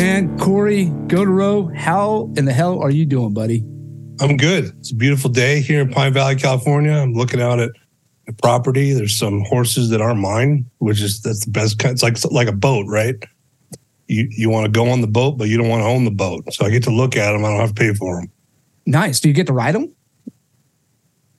Man, Cory Gautereaux, how in the hell are you doing, buddy? I'm good. It's a beautiful day here in Pine Valley, California. I'm looking out at the property. There's some horses that aren't mine, which is that's the best kind. It's like like a boat, right? You you want to go on the boat, but you don't want to own the boat. So I get to look at them. I don't have to pay for them. Nice. Do you get to ride them?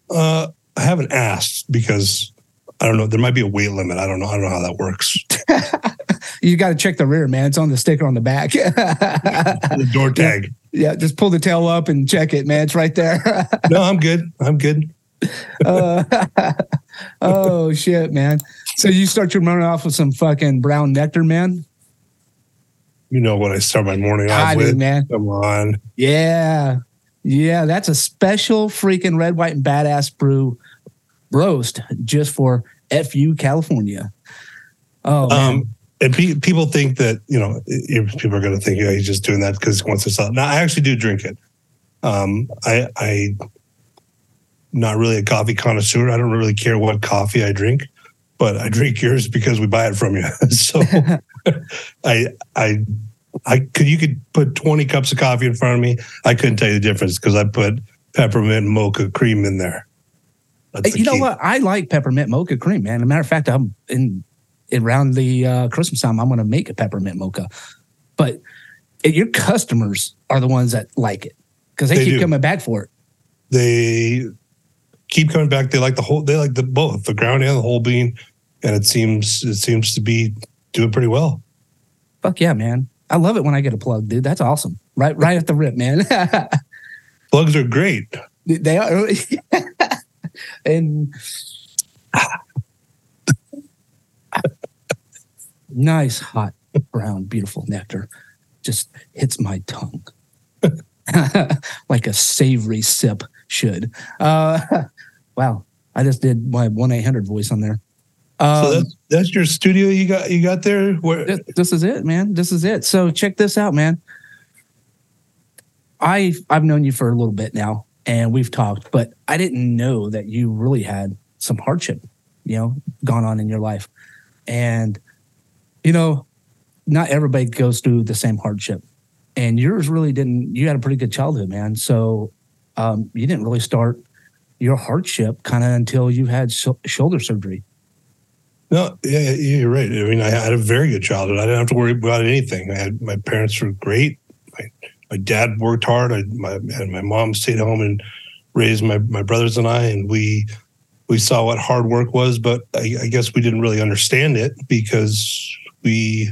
Uh, I haven't asked because I don't know. There might be a weight limit. I don't know. I don't know how that works. you got to check the rear, man. It's on the sticker on the back. the door tag. Yeah, just pull the tail up and check it, man. It's right there. no, I'm good. I'm good. uh, oh shit, man! So you start your morning off with some fucking brown nectar, man. You know what I start my morning off I with, do, man. Come on. Yeah, yeah, that's a special freaking red, white, and badass brew roast just for FU California. Oh man. Um, and pe- people think that you know people are going to think yeah he's just doing that because he wants to sell. Now I actually do drink it. Um, I I not really a coffee connoisseur. I don't really care what coffee I drink, but I drink yours because we buy it from you. so I I I could you could put twenty cups of coffee in front of me. I couldn't tell you the difference because I put peppermint mocha cream in there. You know what? I like peppermint mocha cream, man. As a matter of fact, I'm in around the uh, Christmas time. I'm going to make a peppermint mocha, but it, your customers are the ones that like it because they, They keep do. coming back for it. they keep coming back. They like the whole. They like the both the ground and the whole bean, and it seems it seems to be doing pretty well. Fuck yeah, man! I love it when I get a plug, dude. That's awesome. Right, right at the rip, man. Plugs are great. they are, and nice, hot, brown, beautiful nectar just hits my tongue like a savory sip should. Uh, wow, I just did my one eight hundred voice on there. Um, so that's that's your studio you got you got there. Where this, this is it, man. This is it. So check this out, man. I I've known you for a little bit now, and we've talked, but I didn't know that you really had some hardship, you know, gone on in your life, and you know, not everybody goes through the same hardship, and yours really didn't. You had a pretty good childhood, man. So um, you didn't really start your hardship kind of until you had sh- shoulder surgery. no, yeah, you're right. I mean, I had a very good childhood. I didn't have to worry about anything. I had my parents were great. My my dad worked hard. I my and my mom stayed home and raised my my brothers and I, and we we saw what hard work was. But I, I guess we didn't really understand it because we.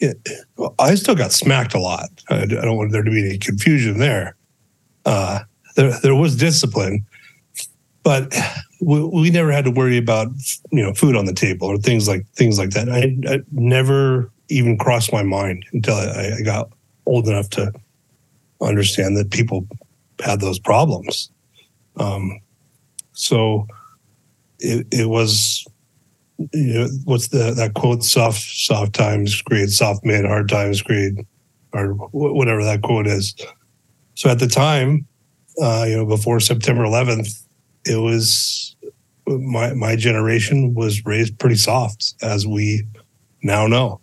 It, well, I still got smacked a lot. I, I don't want there to be any confusion there. Uh, there there was discipline, but we, we never had to worry about you know food on the table or things like things like that. I, I never even crossed my mind until I, I got old enough to understand that people had those problems. Um, so it, it was you know what's the that quote soft soft times create soft mid hard times create or wh- whatever that quote is so at the time uh you know before september 11th it was my my generation was raised pretty soft as we now know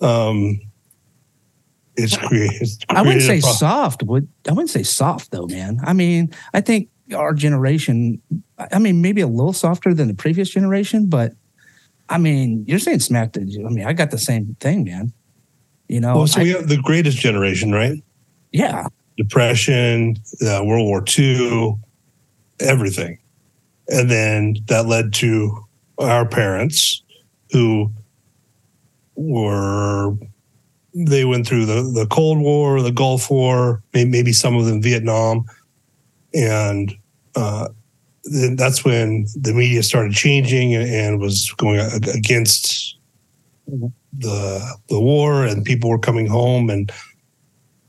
um it's created I wouldn't say pro- soft. Would I wouldn't say soft though, man. I mean, I think our generation. I mean, maybe a little softer than the previous generation, but I mean, you're saying smacked. I mean, I got the same thing, man. You know, well so I- we have the greatest generation right yeah, depression, uh, World War II, everything. And then that led to our parents who were, they went through the, the Cold War, the Gulf War, maybe some of them Vietnam. And uh, that's when the media started changing and, and was going against the the war and people were coming home and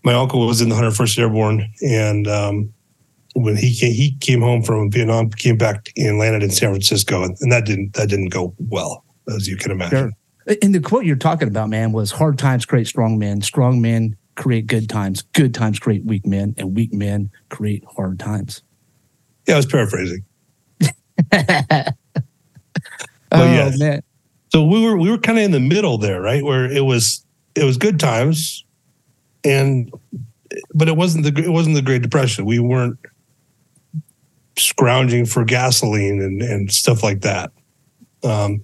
my uncle was in the 101st Airborne, and um, when he came, he came home from Vietnam, came back and landed in San Francisco, and, and that didn't that didn't go well, as you can imagine. Sure. And the quote you're talking about, man, was hard times create strong men, strong men create good times, good times create weak men, and weak men create hard times. Yeah, I was paraphrasing. oh yes. man, So we were we were kind of in the middle there, right? Where it was it was good times, and but it wasn't the it wasn't the Great Depression. We weren't scrounging for gasoline and, and stuff like that. Um,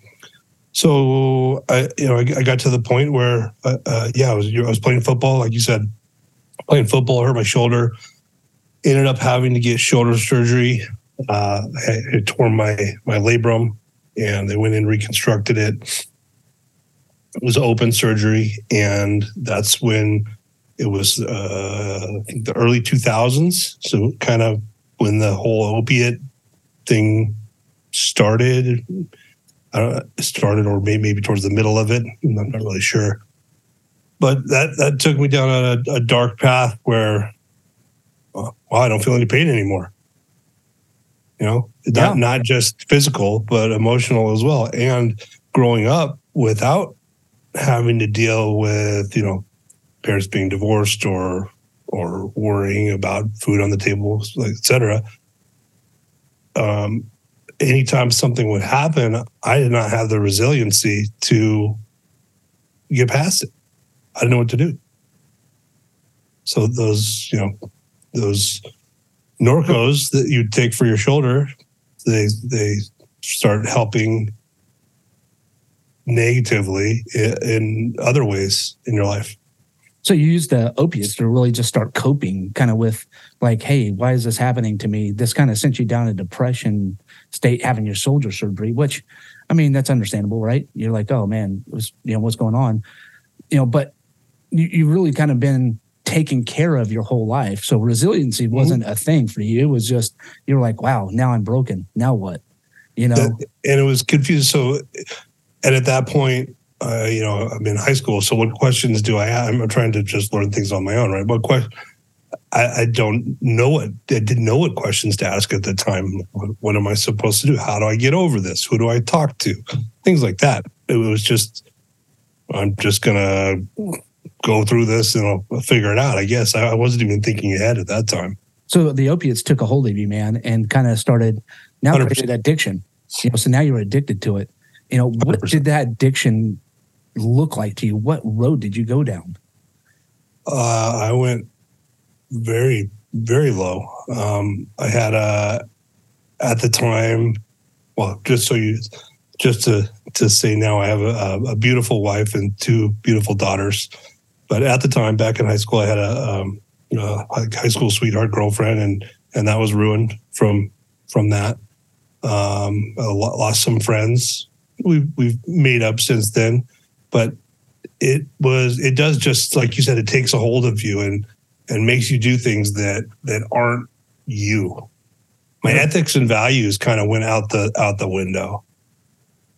so I, you know, I, I, got to the point where, uh, uh, yeah, I was I was playing football, like you said, playing football, hurt my shoulder, ended up having to get shoulder surgery. Uh, I, I tore my my labrum, and they went in and reconstructed it. It was open surgery, and that's when it was uh, I think the early 2000s. So kind of when the whole opiate thing started. I started or maybe, maybe towards the middle of it. I'm not really sure. But that that took me down a, a dark path where, well, I don't feel any pain anymore. You know, yeah. not not just physical but emotional as well. And growing up without having to deal with you know parents being divorced or or worrying about food on the table, etc. Um, anytime something would happen, I did not have the resiliency to get past it. I didn't know what to do. So those, you know, those Norcos that you take for your shoulder, they they start helping negatively in other ways in your life. So you use the opiates to really just start coping kind of with like, hey, why is this happening to me? This kind of sent you down a depression state having your shoulder surgery, which I mean, that's understandable, right? You're like, oh man, was, you know, what's going on? You know, but you, you've really kind of been taken care of your whole life. So resiliency mm-hmm. wasn't a thing for you. It was just, you're like, wow, now I'm broken. Now what? You know? And it was confused. So, and at that point, uh, you know, I'm in high school. So what questions do I have? I'm trying to just learn things on my own, right? What question? I, I, don't know what I didn't know what questions to ask at the time. What, what, am I supposed to do? How do I get over this? Who do I talk to? Things like that. It was just I'm just gonna go through this and I'll figure it out. I guess I, I wasn't even thinking ahead at that time. So the opiates took a hold of you, man, and kind of started now created addiction. You know, so now you're addicted to it. You know, what 100%. did that addiction look like to you? What road did you go down? Uh, I went very, very low. Um, I had a, at the time, well, just so you, just to to say now, I have a, a beautiful wife and two beautiful daughters. But at the time, back in high school, I had a, um, high school sweetheart girlfriend, and and that was ruined from from that. Um, I lost some friends. We've we've made up since then, but it was it does just like you said, it takes a hold of you and and makes you do things that that aren't you. My yeah. ethics and values kind of went out the out the window,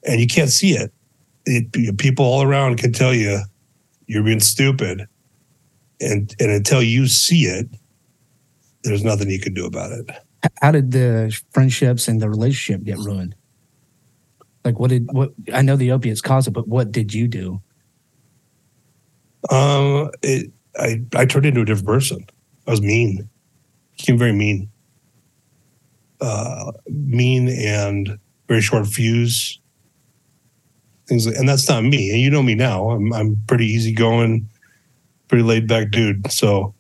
and you can't see it. it. People all around can tell you you're being stupid, and and until you see it, there's nothing you can do about it. How did the friendships and the relationship get ruined? Like, what did what? I know the opiates caused it, but what did you do? Um, it, I I turned into a different person. I was mean, became very mean, uh, mean and very short fuse. Things, like, and that's not me. And you know me now. I'm I'm pretty easygoing, pretty laid back dude. So,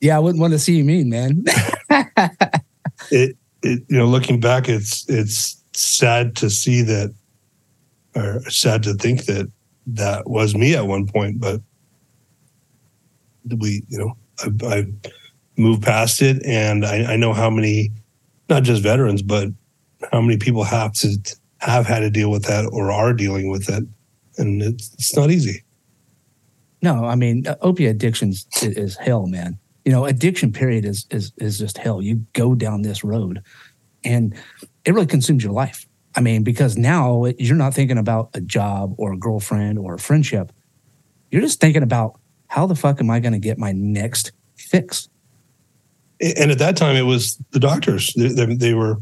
yeah, I wouldn't want to see you mean, man. it it you know looking back, it's it's sad to see that, or sad to think that that was me at one point. But we, you know, I, I moved past it, and I, I know how many, not just veterans, but how many people have to have had to deal with that or are dealing with it, and it's it's not easy. No, I mean, uh, opiate addiction is hell, man. You know, addiction period is is is just hell. You go down this road, and it really consumes your life. I mean, because now you're not thinking about a job or a girlfriend or a friendship. You're just thinking about how the fuck am I going to get my next fix? And at that time, it was the doctors. They, they, they were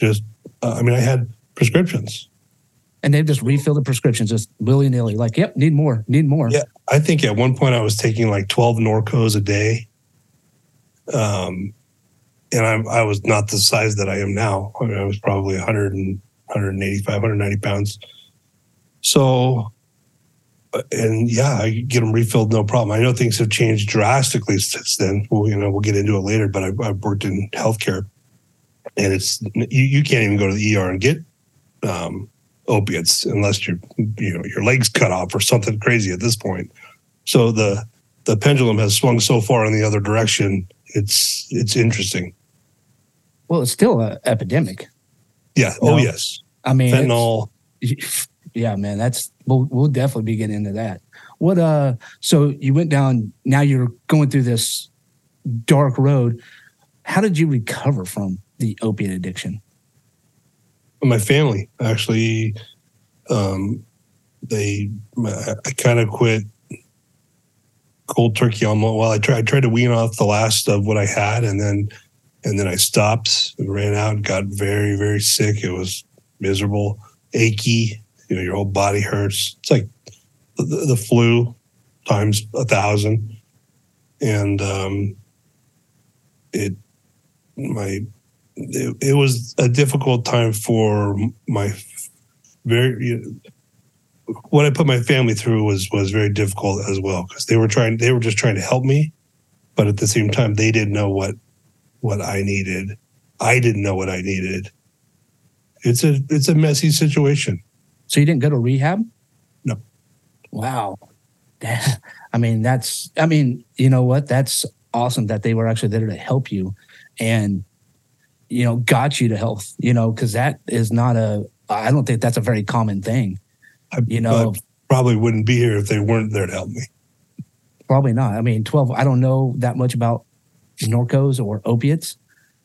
just, uh, I mean, I had prescriptions. And they just refill the prescriptions just willy nilly, like, yep, need more, need more. Yeah. I think at one point I was taking like 12 Norcos a day. Um, and I, I was not the size that I am now. I, mean, I was probably 100 and 185, 190 pounds. So and yeah, I get them refilled no problem. I know things have changed drastically since then. Well, you know, we'll get into it later. But I, I've worked in healthcare, and it's you, you can't even go to the ER and get um, opiates unless your you know your legs cut off or something crazy at this point. So the the pendulum has swung so far in the other direction. It's it's interesting. Well, it's still an epidemic. Yeah. No. Oh yes. I mean, Fentanyl. Yeah, man, that's we'll we'll definitely be getting into that. What uh so you went down now you're going through this dark road. How did you recover from the opiate addiction? my family actually um they i, kind of quit cold turkey on well i tried, I tried to wean off the last of what i had and then and then i stopped and ran out and got very very sick it was miserable achy you know your whole body hurts it's like the, the flu times a thousand and um it my it, it was a difficult time for my very you know, what I put my family through was was very difficult as well because they were trying they were just trying to help me, but at the same time they didn't know what what I needed. I didn't know what I needed. It's a it's a messy situation. So you didn't go to rehab? No. Wow. I mean, that's I mean, you know what? That's awesome that they were actually there to help you and you know, got you to health, you know, because that is not a I don't think that's a very common thing. I, You know, I probably wouldn't be here if they weren't there to help me. Probably not. I mean, 12, I don't know that much about Norcos or opiates,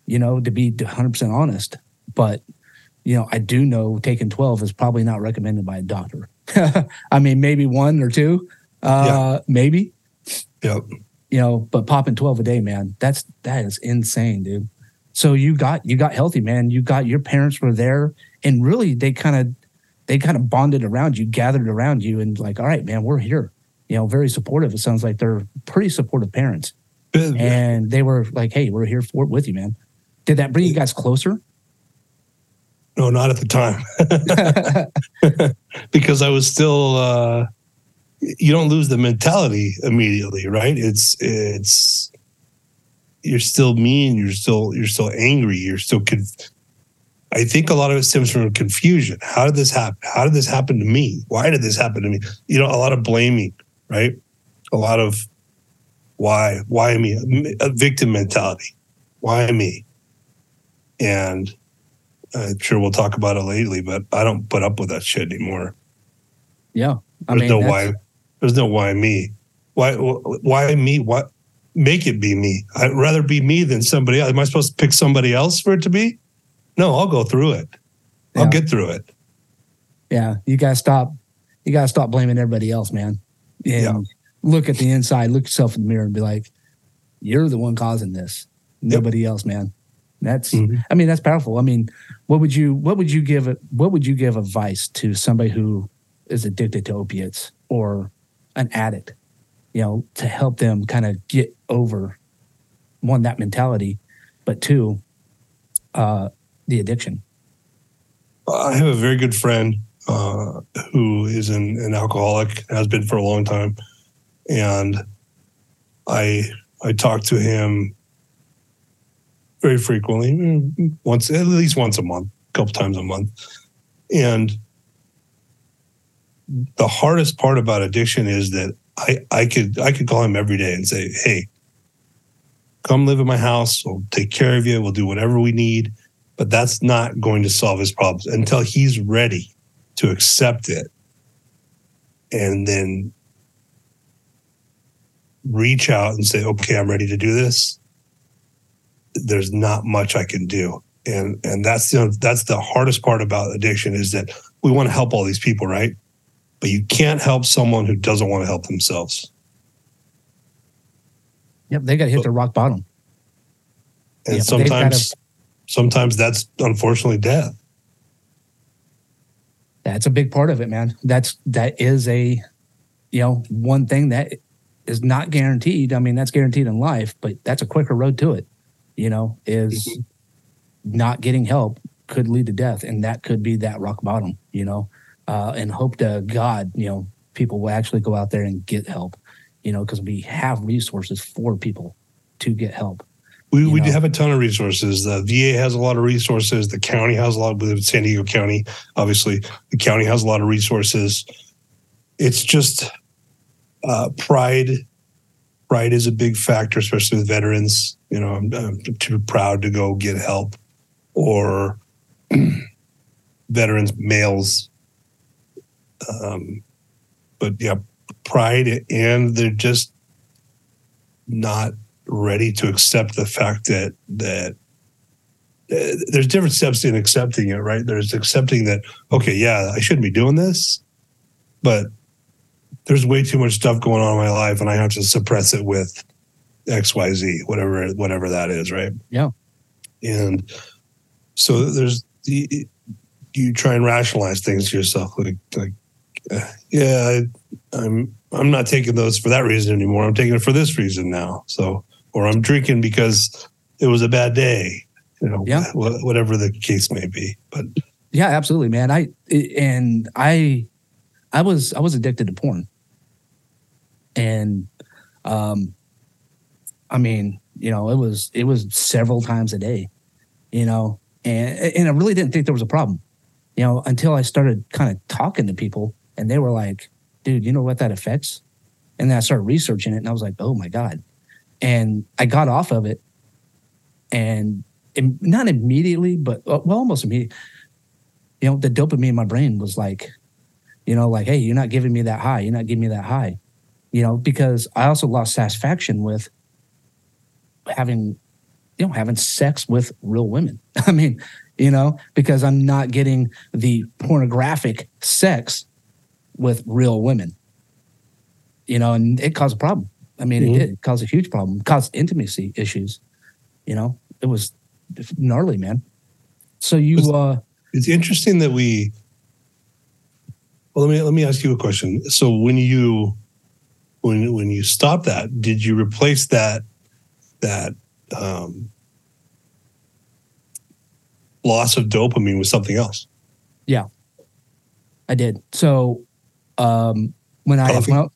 you know, to be 100% honest. But, you know, I do know taking 12 is probably not recommended by a doctor. I mean, maybe one or two, uh, maybe, Yep. you know, but popping 12 a day, man, that's, that is insane, dude. So you got, you got healthy, man. You got, your parents were there and really they kind of, they kind of bonded around you, gathered around you and like, all right, man, we're here. You know, very supportive. It sounds like they're pretty supportive parents and they were like, "Hey, we're here for with you, man." Did that bring you guys closer? No, not at the time. because I was still uh you don't lose the mentality immediately, right? It's it's you're still mean, you're still you're still angry, you're still conf- I think a lot of it stems from confusion. How did this happen? How did this happen to me? Why did this happen to me? You know, a lot of blaming, right? A lot of why why me? A victim mentality. Why me? And I'm sure we'll talk about it lately, but I don't put up with that shit anymore. yeah, I There's mean, no why. There's no why me. Why why me? What make it be me? I'd rather be me than somebody else. Am I supposed to pick somebody else for it to be? No, I'll go through it. I'll get through it. Yeah, you gotta stop. You gotta stop blaming everybody else, man. And Yeah. look at the inside. Look yourself in the mirror and be like, "You're the one causing this. Nobody else, man." That's. Mhm. I mean, that's powerful. I mean, what would you what would you give what would you give advice to somebody who is addicted to opiates or an addict, you know, to help them kind of get over one that mentality, but two, uh, the addiction. I have a very good friend uh, who is an, an alcoholic, has been for a long time, and I I talk to him very frequently, mm, once at least once a month, a couple times a month, and the hardest part about addiction is that I I could I could call him every day and say, hey. Come live in my house. We'll take care of you. We'll do whatever we need but that's not going to solve his problems until he's ready to accept it and then reach out and say okay i'm ready to do this there's not much i can do and and that's the that's the hardest part about addiction is that we want to help all these people right but you can't help someone who doesn't want to help themselves Yep, they got to hit their rock bottom. and but they've gotta- sometimes sometimes that's unfortunately death That's a big part of it, man. That's that is a, you know, one thing that is not guaranteed. I mean, that's guaranteed in life, but that's a quicker road to it. You know, is not getting help could lead to death, and that could be that rock bottom. You know, uh, and hope to God, you know, people will actually go out there and get help. You know, because we have resources for people to get help. We, we do have a ton of resources. The VA has a lot of resources. The county has a lot. Of, San Diego County, obviously, the county has a lot of resources. It's just uh, pride. Pride is a big factor, especially with veterans. You know, I'm, I'm too proud to go get help, or veterans males. Um, but yeah, pride, and they're just not ready to accept the fact that that uh, there's different steps in accepting it, right? There's accepting that okay, yeah, I shouldn't be doing this, but there's way too much stuff going on in my life, and I have to suppress it with X, Y, Z, whatever whatever that is, right? Yeah. And so there's the you try and rationalize things to yourself, like like uh, yeah, I, I'm I'm not taking those for that reason anymore. I'm taking it for this reason now. So or I'm drinking because it was a bad day, you know, yeah. whatever the case may be. But yeah, absolutely, man. I and I, I was I was addicted to porn, and um, I mean, you know, it was it was several times a day, you know, and and I really didn't think there was a problem, you know, until I started kind of talking to people, and they were like, "Dude, you know what that affects?" And then I started researching it, and I was like, "Oh my god." and I got off of it, and not immediately, but uh, well, almost immediately. You know, the dopamine in my brain was like, you know, like, hey, you're not giving me that high. You're not giving me that high. You know, because I also lost satisfaction with having, you know, having sex with real women. I mean, you know, because I'm not getting the pornographic sex with real women. You know, and it caused a problem. I mean, mm-hmm. it did cause a huge problem, caused intimacy issues. You know, it was gnarly, man. So you, it's, uh, it's interesting that we. Well, let me let me ask you a question. So when you, when when you stop that, did you replace that that um, loss of dopamine with something else? Yeah, I did. So um, when I, when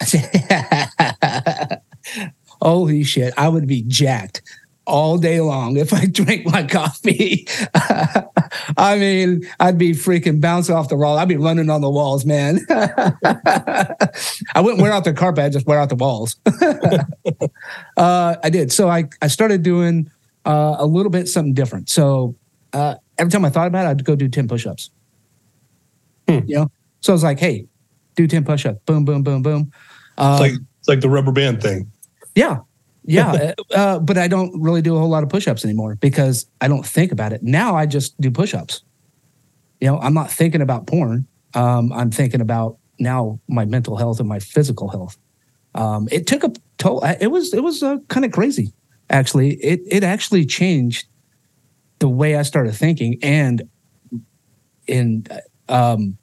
I Holy shit, I would be jacked all day long if I drank my coffee. I mean, I'd be freaking bouncing off the wall. I'd be running on the walls, man. I wouldn't wear out the carpet, I'd just wear out the walls. uh, I did. So I, I started doing uh, a little bit something different. So uh, every time I thought about it, I'd go do 10 push ups. Hmm. You know? So I was like, hey, do 10 push ups. Boom, boom, boom, boom. Uh, it's like it's like the rubber band thing. Yeah, yeah, uh, uh, but I don't really do a whole lot of push-ups anymore because I don't think about it. Now I just do push-ups. You know, I'm not thinking about porn. Um, I'm thinking about now my mental health and my physical health. Um, it took a toll. It was it was uh, kind of crazy, actually. It it actually changed the way I started thinking and in um,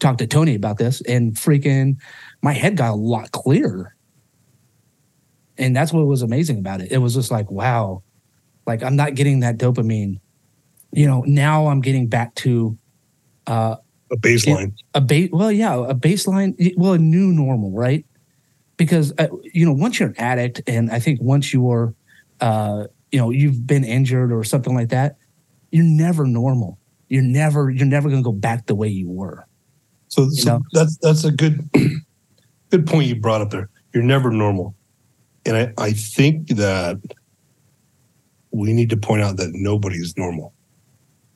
talked to Tony about this, and freaking my head got a lot clearer. And that's what was amazing about it. It was just like, wow, like I'm not getting that dopamine. You know, now I'm getting back to uh, a baseline. A base, well, yeah, a baseline. Well, a new normal, right? Because uh, you know, once you're an addict, and I think once you're, uh, you know, you've been injured or something like that, you're never normal. You're never, you're never going to go back the way you were. So, so that's that's a good good point you brought up there. You're never normal. And I, I think that we need to point out that nobody is normal.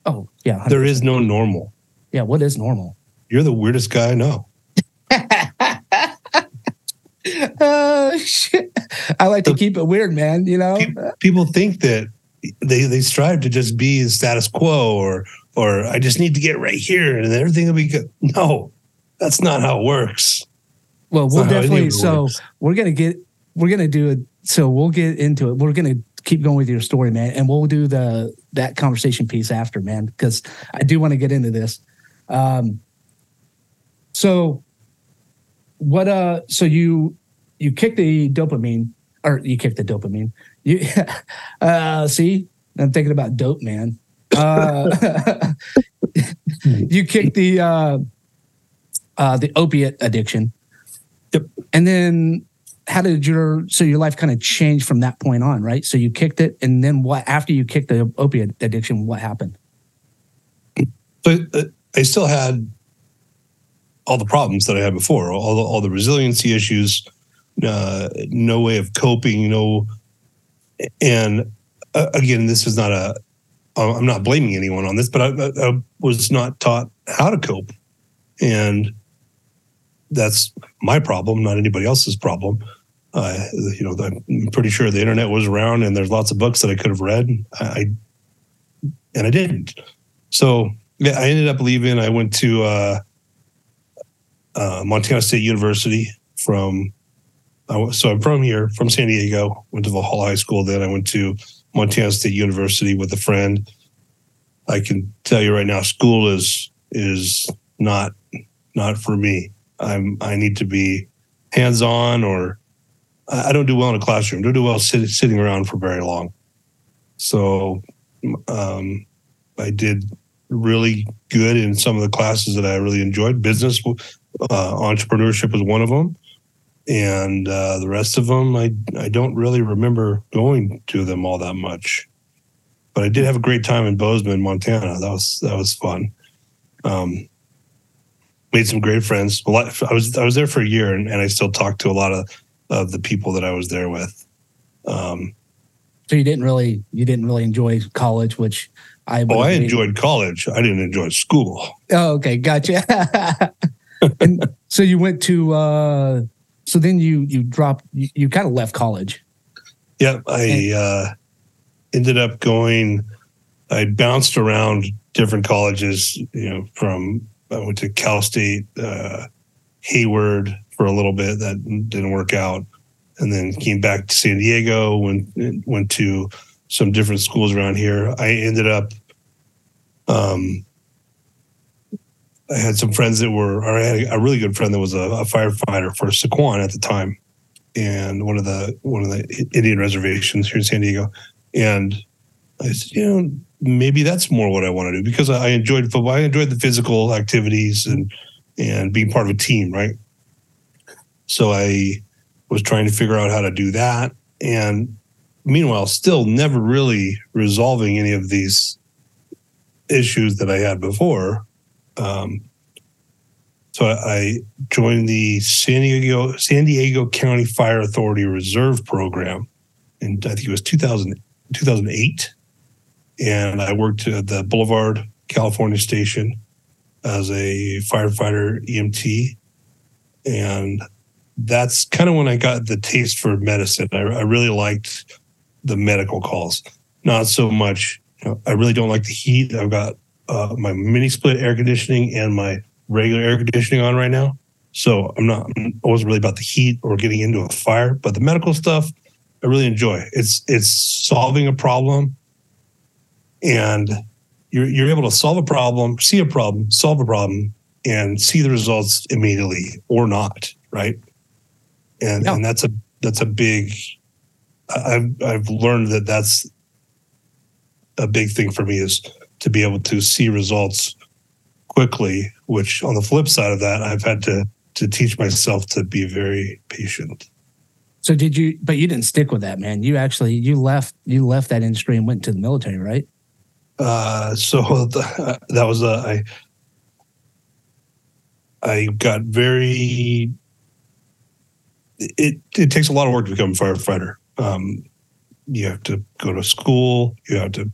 Oh, yeah. 100%. There is no normal. Yeah, what is normal? You're the weirdest guy I know. uh, shit. I like to keep it weird, man. You know, people think that they they strive to just be the status quo or or I just need to get right here and everything will be good. No, that's not how it works. Well, we'll definitely. So works. we're gonna get we're gonna do it. So we'll get into it. We're gonna keep going with your story, man, and we'll do the that conversation piece after, man, because I do want to get into this. Um, so what? Uh, so you you kick the dopamine, or you kick the dopamine. You uh, see, I'm thinking about dope, man. Uh, you kick the uh, uh, the opiate addiction. Yep. And then how did your so your life kind of change from that point on, right? So you kicked it, and then what? After you kicked the opiate addiction, what happened? So uh, I still had all the problems that I had before, all the, all the resiliency issues, uh, no way of coping, you know. And uh, again, this is not a. I'm not blaming anyone on this, but I, I was not taught how to cope, and that's my problem, not anybody else's problem. Uh, you know, I'm pretty sure the internet was around, and there's lots of books that I could have read. I and I didn't. So yeah, I ended up leaving. I went to uh, uh, Montana State University from. so I'm from here, from San Diego. Went to Valhalla High School. Then I went to Montana State University with a friend. I can tell you right now, school is is not not for me. I'm I need to be hands on, or I don't do well in a classroom. Don't do well sit, sitting around for very long. So um, I did really good in some of the classes that I really enjoyed. Business, uh, entrepreneurship was one of them, and uh, the rest of them I I don't really remember going to them all that much. But I did have a great time in Bozeman, Montana. That was that was fun. Um, made some great friends. I was I was there for a year, and, and I still talk to a lot of of the people that I was there with. Um, so you didn't really you didn't really enjoy college, which I oh I enjoyed college. I didn't enjoy school. Oh, okay, gotcha. and so you went to uh, so then you you dropped you, you kind of left college. Yep, I and, uh, ended up going. I bounced around different colleges. You know, from I went to Cal State, uh, Hayward for a little bit. That didn't work out, and then came back to San Diego. Went went to some different schools around here. I ended up, um, I had some friends that were, or I had a really good friend that was a, a firefighter for Sycuan at the time, and one of the one of the Indian reservations here in San Diego, and I said, you know, maybe that's more what I want to do because I enjoyed football. I enjoyed the physical activities and and being part of a team, right? So I was trying to figure out how to do that, and meanwhile, still never really resolving any of these issues that I had before. Um, so I joined the San Diego San Diego County Fire Authority Reserve Program, and I think it was 2000, 2008 and I worked at the Boulevard, California station as a firefighter EMT. And that's kind of when I got the taste for medicine. I, I really liked the medical calls, not so much. You know, I really don't like the heat. I've got uh, my mini split air conditioning and my regular air conditioning on right now. So I'm not, I wasn't really about the heat or getting into a fire, but the medical stuff, I really enjoy. It's it's solving a problem and you're, you're able to solve a problem, see a problem, solve a problem, and see the results immediately or not, right? And yeah. and that's a that's a big. I've I've learned that that's a big thing for me is to be able to see results quickly. Which on the flip side of that, I've had to to teach myself to be very patient. So did you? But you didn't stick with that, man. You actually you left you left that industry and went to the military, right? Uh, so the, that was a I. I got very. It it takes a lot of work to become a firefighter. Um, you have to go to school. You have to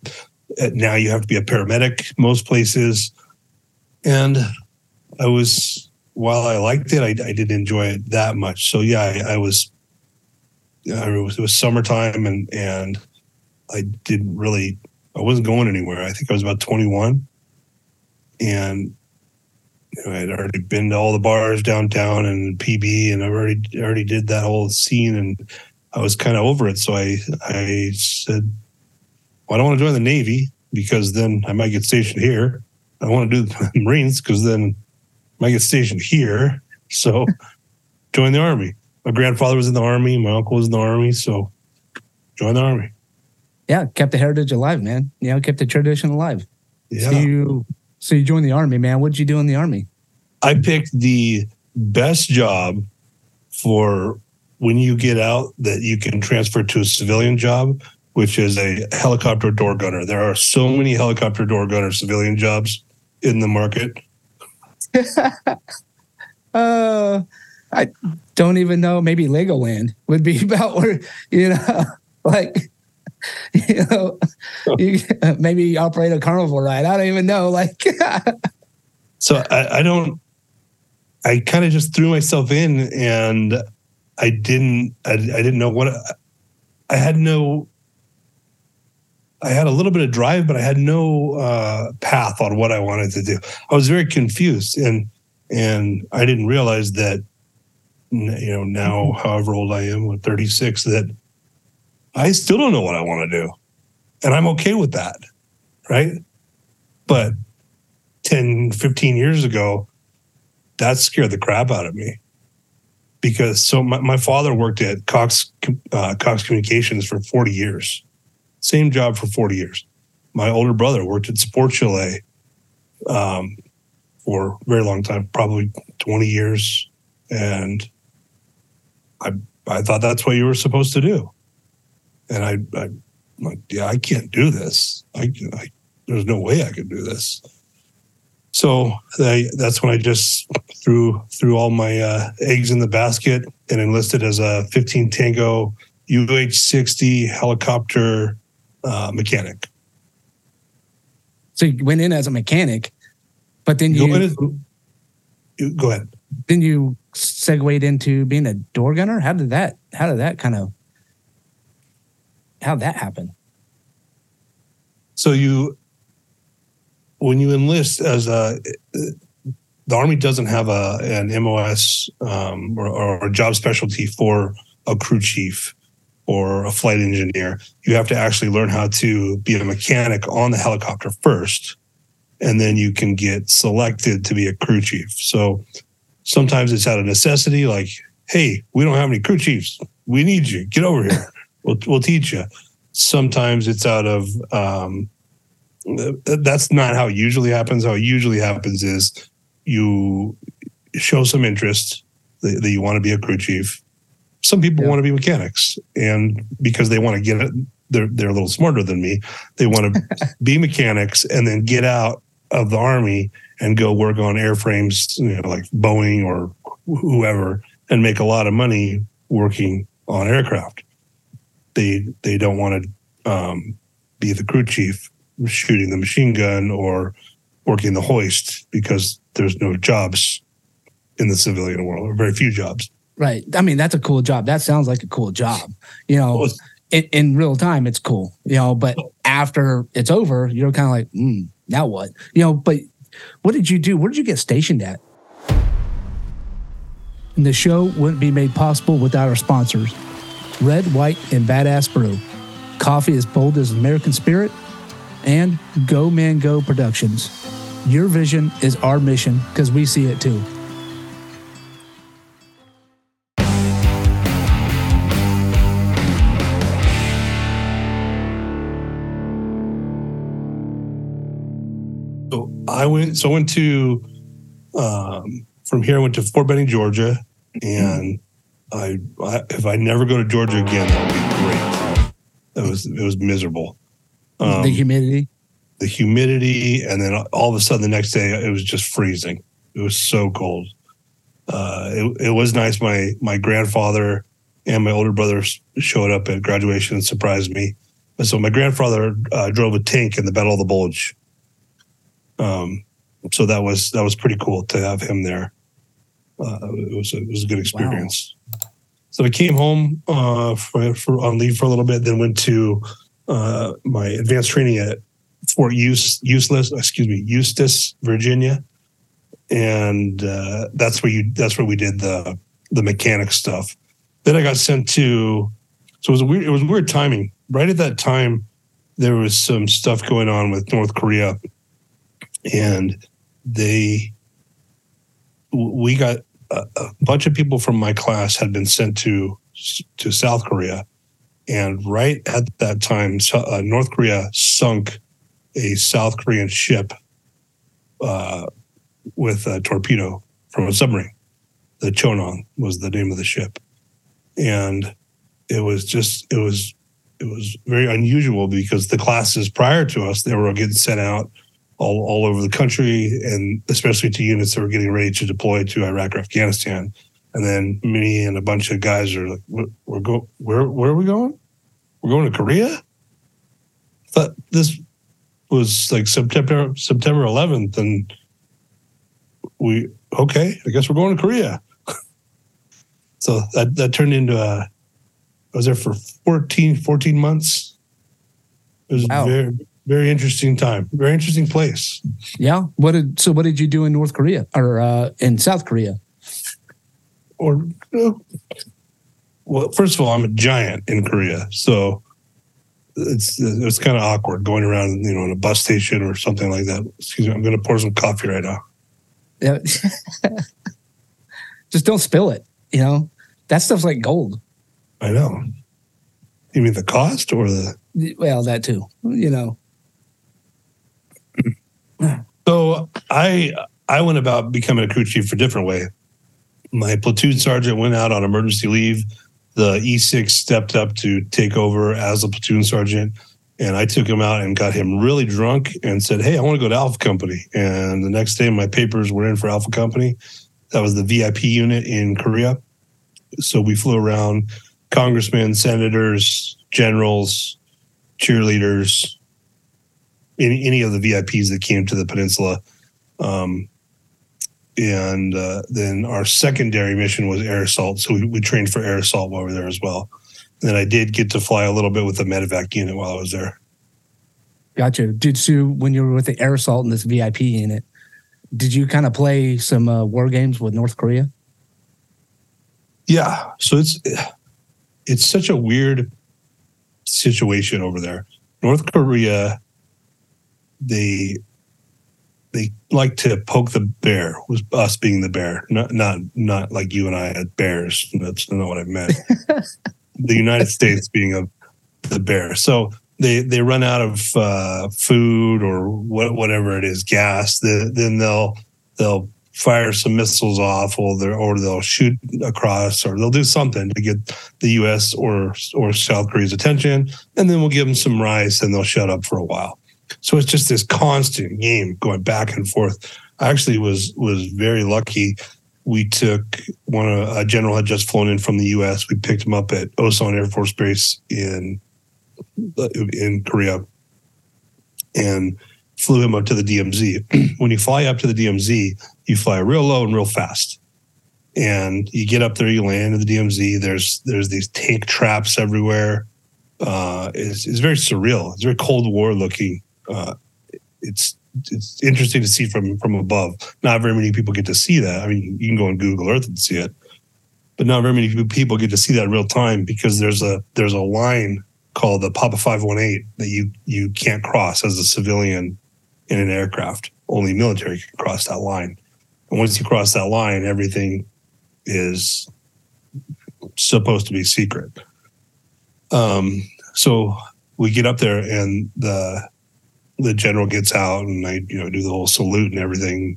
now you have to be a paramedic most places, and I was while I liked it, I, I didn't enjoy it that much. So yeah, I, I was. I was, it was summertime and and I didn't really I wasn't going anywhere. I think I was about 21, and you know, I'd already been to all the bars downtown and PB, and I already already did that whole scene, and I was kind of over it. So I I said, well, I don't want to join the Navy because then I might get stationed here. I want to do the Marines because then I might get stationed here. So join the Army. My grandfather was in the Army. My uncle was in the Army. So join the Army yeah, kept the heritage alive, man. You know, kept the tradition alive. Yeah. So you, so you joined the army, man. What did you do in the army? I picked the best job for when you get out that you can transfer to a civilian job, which is a helicopter door gunner. There are so many helicopter door gunner civilian jobs in the market. uh, I don't even know. Maybe Legoland would be about where you know, like you know, you, maybe operate a carnival ride. I don't even know. Like, so I, I don't. I kind of just threw myself in, and I didn't. I, I didn't know what. I had no. I had a little bit of drive, but I had no uh, path on what I wanted to do. I was very confused, and and I didn't realize that. You know, now mm-hmm. however old I am, with 36, that I still don't know what I want to do. And I'm okay with that. Right. But 10, 15 years ago, that scared the crap out of me because so my, my father worked at Cox uh, Cox Communications for 40 years, same job for 40 years. My older brother worked at Sport Chalet um, for a very long time, probably 20 years, and I I thought that's what you were supposed to do. And I, I am like, yeah, I can't do this. I, I there's no way I could do this. So I, that's when I just threw threw all my uh, eggs in the basket and enlisted as a 15 Tango UH 60 helicopter uh, mechanic. So you went in as a mechanic, but then you, go, you, go ahead. Then you segued into being a door gunner. How did that? How did that kind of how'd that happen? So you, when you enlist as a, the army doesn't have a an MOS um, or, or a job specialty for a crew chief or a flight engineer. You have to actually learn how to be a mechanic on the helicopter first, and then you can get selected to be a crew chief. So sometimes it's out of necessity, like, hey, we don't have any crew chiefs. We need you. Get over here. We'll we'll teach you. Sometimes it's out of um, that's not how it usually happens. How it usually happens is you show some interest that, that you want to be a crew chief. Some people yeah. want to be mechanics, and because they want to get it, they're they're a little smarter than me. They want to be mechanics and then get out of the army and go work on airframes, you know, like Boeing or whoever, and make a lot of money working on aircraft they they don't want to um, be the crew chief shooting the machine gun or working the hoist because there's no jobs in the civilian world or very few jobs. Right. I mean, that's a cool job. That sounds like a cool job. You know, well, in, in, real time, it's cool. You know, but after it's over, you're kind of like, mm, now what? You know, but what did you do? Where did you get stationed at? And the show wouldn't be made possible without our sponsors. Red, White, and Badass Brew. Coffee as bold as American Spirit. And Go Man Go Productions. Your vision is our mission because we see it too. So I went. So I went to um, from here. I went to Fort Benning, Georgia, and I, I, if I never go to Georgia again, that would be great. It was it was miserable. Um, the humidity, the humidity, and then all of a sudden the next day it was just freezing. It was so cold. Uh, it, it was nice. My my grandfather and my older brother showed up at graduation and surprised me. And so my grandfather uh, drove a tank in the Battle of the Bulge. Um, so that was that was pretty cool to have him there. Uh, it was a, it was a good experience. Wow. So I came home uh, for, for, on leave for a little bit, then went to uh, my advanced training at Fort Use, Useless, excuse me, Eustis, Virginia, and uh, that's where you that's where we did the the mechanic stuff. Then I got sent to, so it was weird. It was weird timing. Right at that time, there was some stuff going on with North Korea, and they we got a, bunch of people from my class had been sent to to South Korea, and right at that time, uh, North Korea sunk a South Korean ship uh, with a torpedo from a submarine. The Cheonan was the name of the ship, and it was just it was it was very unusual because the classes prior to us they were getting sent out all, all over the country and especially to units that were getting ready to deploy to Iraq or Afghanistan. And then me and a bunch of guys are like, we're, go where where are we going? We're going to Korea. But this was like September September 11th, and we okay. I guess we're going to Korea. so that that turned into a. I was there for 14, 14 months. It was wow. very very interesting time. Very interesting place. Yeah. What did so? What did you do in North Korea or uh, in South Korea? Or uh, well, first of all, I'm a giant in Korea, so it's it's kind of awkward going around, you know, in a bus station or something like that. Excuse me, I'm going to pour some coffee right now. Yeah. Just don't spill it. You know, that stuff's like gold. I know. You mean the cost or the? Well, that too. You know. So I I went about becoming a crew chief a different way. My platoon sergeant went out on emergency leave. The E6 stepped up to take over as a platoon sergeant. And I took him out and got him really drunk and said, Hey, I want to go to Alpha Company. And the next day, my papers were in for Alpha Company. That was the VIP unit in Korea. So we flew around congressmen, senators, generals, cheerleaders, any, any of the VIPs that came to the peninsula. Um, and uh, then our secondary mission was air assault. So we, we, trained for air assault while we were there as well. And then I did get to fly a little bit with the medevac unit while I was there. Gotcha. Did you, when you were with the air assault and this VIP unit, did you kind of play some uh, war games with North Korea? Yeah. So it's it's such a weird situation over there. North Korea, they they like to poke the bear, was us being the bear, not not not like you and I at bears. That's not what I meant. the United States being a the bear. So they they run out of uh, food or what, whatever it is, gas. The, then they'll they'll fire some missiles off, or or they'll shoot across, or they'll do something to get the U.S. or or South Korea's attention, and then we'll give them some rice, and they'll shut up for a while. So it's just this constant game going back and forth. I actually was was very lucky. We took one a general had just flown in from the U.S. We picked him up at Osan Air Force Base in in Korea, and flew him up to the DMZ. when you fly up to the DMZ, you fly real low and real fast. And you get up there, you land in the DMZ. There's there's these tank traps everywhere. Uh, it's, it's very surreal. It's very Cold War looking uh, it's it's interesting to see from from above. Not very many people get to see that. I mean, you can go on Google Earth and see it, but not very many people get to see that real time because there's a there's a line called the Papa Five One Eight that you you can't cross as a civilian in an aircraft. Only military can cross that line, and once you cross that line, everything is supposed to be secret. Um, so we get up there, and the the general gets out and I, you know, do the whole salute and everything.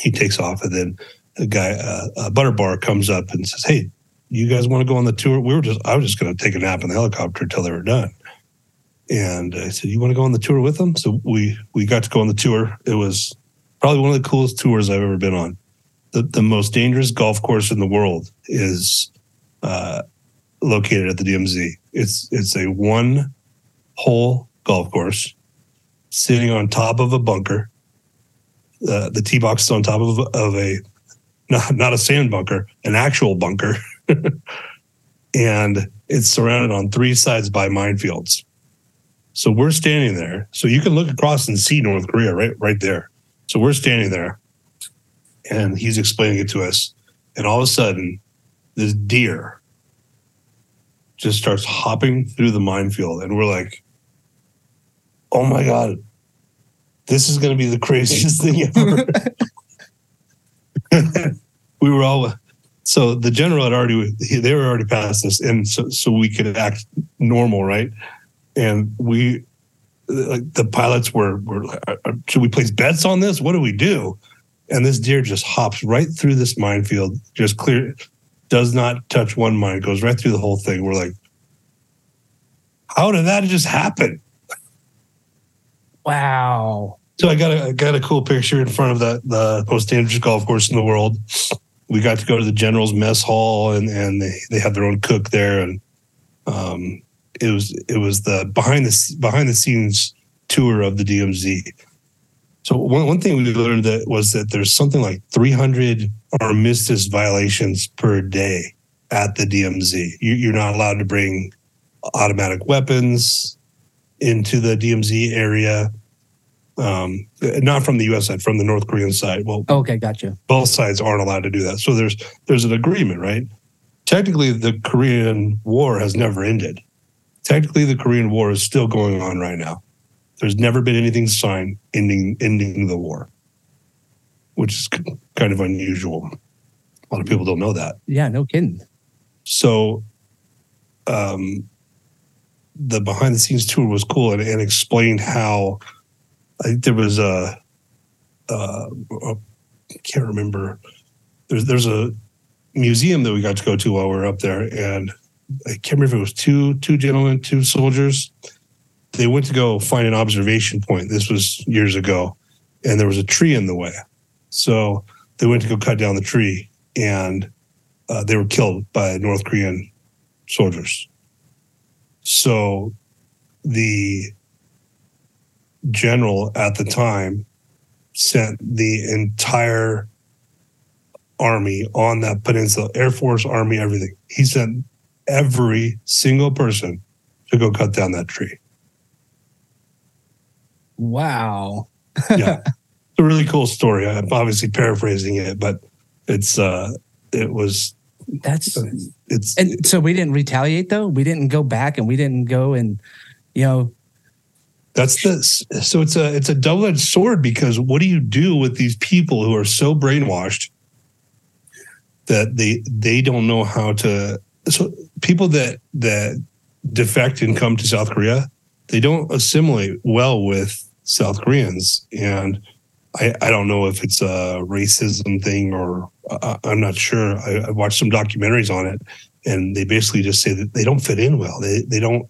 He takes off, and then a guy, uh, a butter bar, comes up and says, "Hey, you guys want to go on the tour?" We were just, I was just going to take a nap in the helicopter until they were done. And I said, "You want to go on the tour with them?" So we we got to go on the tour. It was probably one of the coolest tours I've ever been on. The the most dangerous golf course in the world is uh, located at the DMZ. It's it's a one hole golf course sitting on top of a bunker. Uh, the tee box is on top of, of a not, not a sand bunker, an actual bunker. and it's surrounded on three sides by minefields. So we're standing there. So you can look across and see North Korea right right there. So we're standing there and he's explaining it to us. And all of a sudden, this deer just starts hopping through the minefield. And we're like, oh my God, this is going to be the craziest thing ever. we were all, so the general had already, they were already past this. And so, so we could act normal, right? And we, like the pilots were, were uh, uh, should we place bets on this? What do we do? and this deer just hops right through this minefield, just clear, does not touch one mine, goes right through the whole thing. We're like, how did that just happen? Wow. So I got a I got a cool picture in front of the the most dangerous golf course in the world. We got to go to the general's mess hall and and they, they have their own cook there and um it was it was the behind the behind the scenes tour of the DMZ. So one, one thing we learned that was that there's something like 300 armistice violations per day at the DMZ. You, you're not allowed to bring automatic weapons into the DMZ area. Um, not from the U.S. side, from the North Korean side. Well, Okay, gotcha. both sides aren't allowed to do that. So there's there's an agreement, right? Technically, the Korean War has never ended. Technically, the Korean War is still going on right now. There's never been anything signed ending ending the war, which is kind of unusual. A lot of people don't know that. Yeah, no kidding. So, um, the behind the scenes tour was cool and, and explained how I think there was a, uh, I can't remember. There's there's a museum that we got to go to while we were up there, and I can't remember if it was two two gentlemen, two soldiers. They went to go find an observation point. This was years ago, and there was a tree in the way. So they went to go cut down the tree, and uh, they were killed by North Korean soldiers. So the general at the time sent the entire army on that peninsula, Air Force, Army, everything. He sent every single person to go cut down that tree. Wow. Yeah. it's a really cool story. I'm obviously paraphrasing it, but it's uh it was That's it's and so we didn't retaliate though. We didn't go back and we didn't go and you know That's the so it's a it's a double edged sword because what do you do with these people who are so brainwashed that they they don't know how to so people that that defect and come to South Korea they don't assimilate well with South Koreans and I, I don't know if it's a racism thing or uh, I'm not sure. I, I watched some documentaries on it, and they basically just say that they don't fit in well. They they don't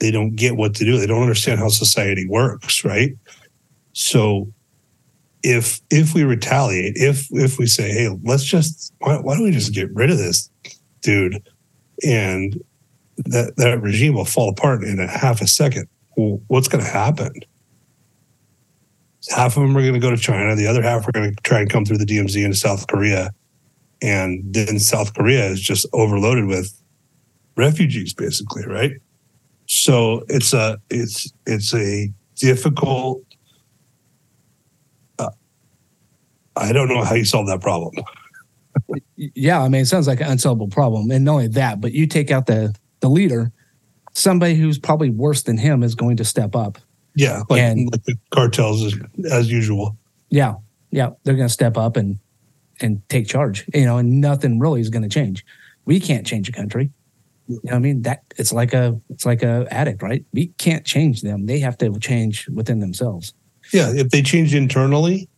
they don't get what to do. They don't understand how society works, right? So if if we retaliate, if if we say, hey, let's just why, why don't we just get rid of this dude, and that that regime will fall apart in a half a second. Well, what's going to happen? Half of them are going to go to China. The other half are going to try and come through the DMZ into South Korea, and then South Korea is just overloaded with refugees, basically, right? So it's a it's it's a difficult. Uh, I don't know how you solve that problem. yeah, I mean it sounds like an unsolvable problem. And not only that, but you take out the the leader, somebody who's probably worse than him is going to step up. Yeah, like, And- like the cartels as, as usual. Yeah. Yeah. They're gonna step up and and take charge. You know, and nothing really is gonna change. We can't change a country. You know what I mean? That it's like a it's like a addict, right? We can't change them. They have to change within themselves. Yeah, if they change internally,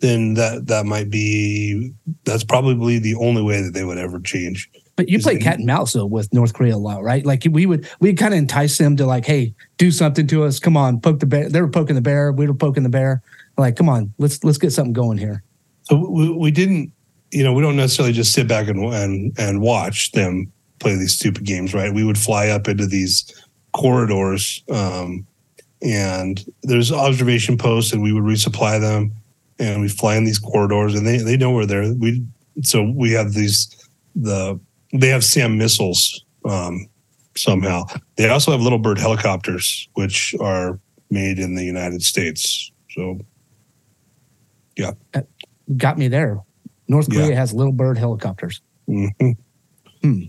then that that might be that's probably the only way that they would ever change. But you play cat and mouse though with North Korea a lot, right? Like we would we kind of entice them to like, hey, do something to us. Come on, poke the bear. They were poking the bear. We were poking the bear. Like, come on, let's let's get something going here. So we, we didn't, you know, we don't necessarily just sit back and and and watch them play these stupid games, right? We would fly up into these corridors, um, and there's observation posts, and we would resupply them, and we fly in these corridors, and they they know we're there. We so we have these the they have SAM missiles um, somehow. They also have little bird helicopters, which are made in the United States. So yeah, Got me there. North Yeah. Korea has little bird helicopters. Mhm. Hmm.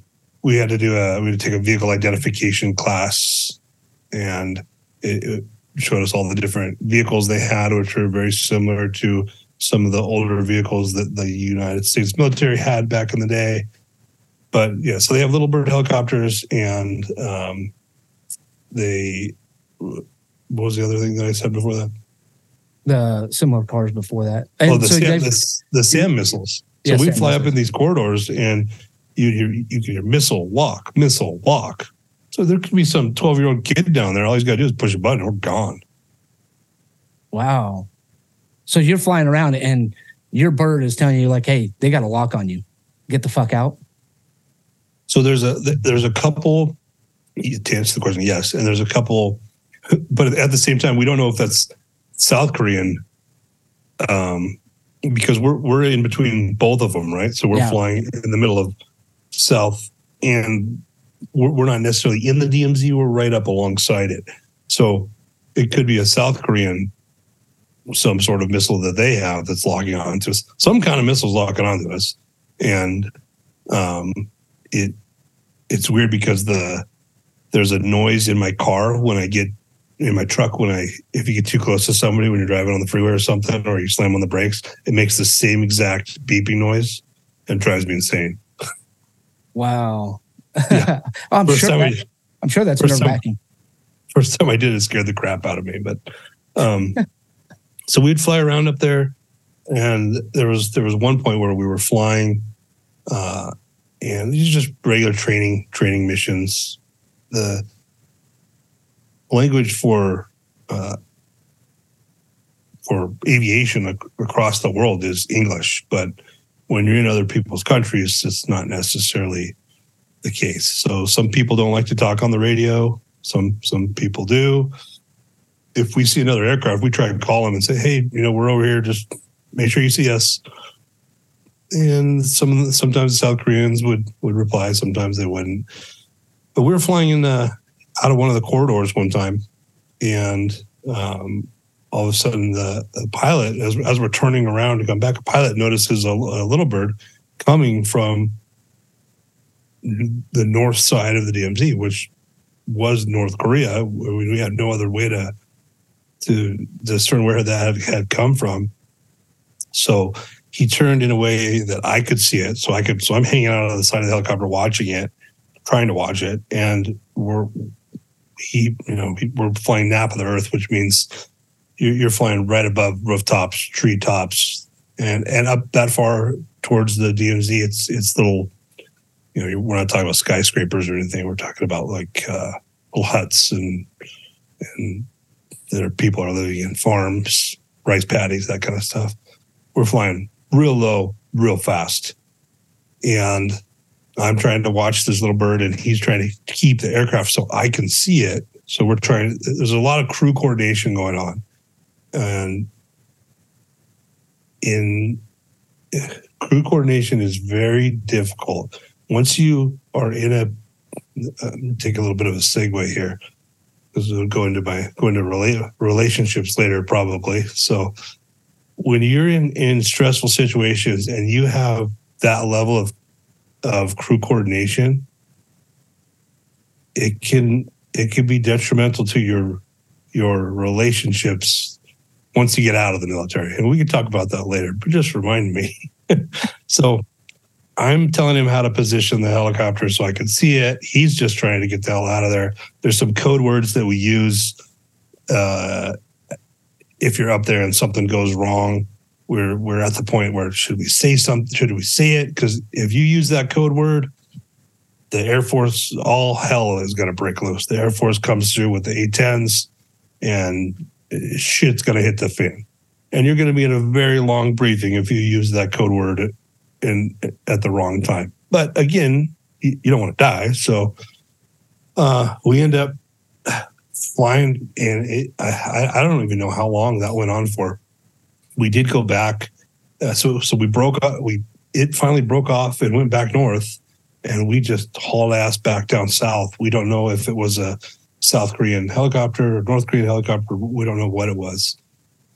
We had to do a we had to take a vehicle identification class, and it, it showed us all the different vehicles they had, which were very similar to some of the older vehicles that the United States military had back in the day. But yeah, so they have little bird helicopters, and um, they. What was the other thing that I said before that? the similar cars before that. And oh, the, so SAM, the, the SAM missiles. So Yeah, we fly up in these corridors and you hear, you can hear missile, walk, missile, walk. So there could be some 12 year old kid down there. All he's got to do is push a button. We're gone. Wow. So you're flying around and your bird is telling you like, hey, they got a lock on you. Get the fuck out. So there's a there's a couple to answer the question, yes, and there's a couple, but at the same time, we don't know if that's South Korean, um, because we're we're in between both of them, right? So we're Yeah. flying in the middle of South, and we're, we're not necessarily in the DMZ. We're right up alongside it, so it could be a South Korean. Some sort of missile that they have that's locking onto us. Some kind of missile's locking onto us, and um, it it's weird because the there's a noise in my car when I get in my truck when I if you get too close to somebody when you're driving on the freeway or something or you slam on the brakes, it makes the same exact beeping noise and drives me insane. Wow. Yeah. I'm First sure that, I, I'm sure that's nerve wracking. first time I did it scared the crap out of me. But um, so we'd fly around up there, and there was there was one point where we were flying, uh, and these are just regular training training missions. The language for uh, for aviation ac- across the world is English, but when you're in other people's countries, it's not necessarily the case. So some people don't like to talk on the radio. Some some people do. If we see another aircraft, we try and call them and say, "Hey, you know, we're over here. Just make sure you see us." And some sometimes South Koreans would would reply. Sometimes they wouldn't. But we were flying in the out of one of the corridors one time, and um, all of a sudden the, the pilot, as as we're turning around to come back, a pilot notices a, a little bird coming from the north side of the DMZ, which was North Korea. We, we had no other way to to discern where that had, had come from. So he turned in a way that I could see it. So I could. So I'm hanging out on the side of the helicopter watching it, trying to watch it, and we're he, you know, we're flying nap of the earth, which means you're, flying right above rooftops, treetops, and and up that far towards the DMZ. It's it's little you know, we're not talking about skyscrapers or anything. We're talking about like uh, little huts and and there are people are living in farms, rice paddies, that kind of stuff. We're flying real low, real fast, and I'm trying to watch this little bird, and he's trying to keep the aircraft so I can see it. So we're trying. There's a lot of crew coordination going on, and in crew coordination is very difficult once you are in a take a little bit of a segue here because we'll go into my go into rela- relationships later probably so when you're in in stressful situations and you have that level of of crew coordination it can it can be detrimental to your your relationships once you get out of the military and we can talk about that later but just remind me so I'm telling him how to position the helicopter so I can see it. He's just trying to get the hell out of there. There's some code words that we use uh, if you're up there and something goes wrong. We're we're at the point where should we say something? Should we say it? Because if you use that code word, the Air Force, all hell is going to break loose. The Air Force comes through with the A-10s, and shit's going to hit the fan. And you're going to be in a very long briefing if you use that code word in at the wrong time. But again, you, you don't want to die, so uh, we end up flying, and it, I, I don't even know how long that went on for. We did go back, uh, so so we broke up. We it finally broke off and went back north, and we just hauled ass back down south. We don't know if it was a South Korean helicopter or North Korean helicopter. We don't know what it was.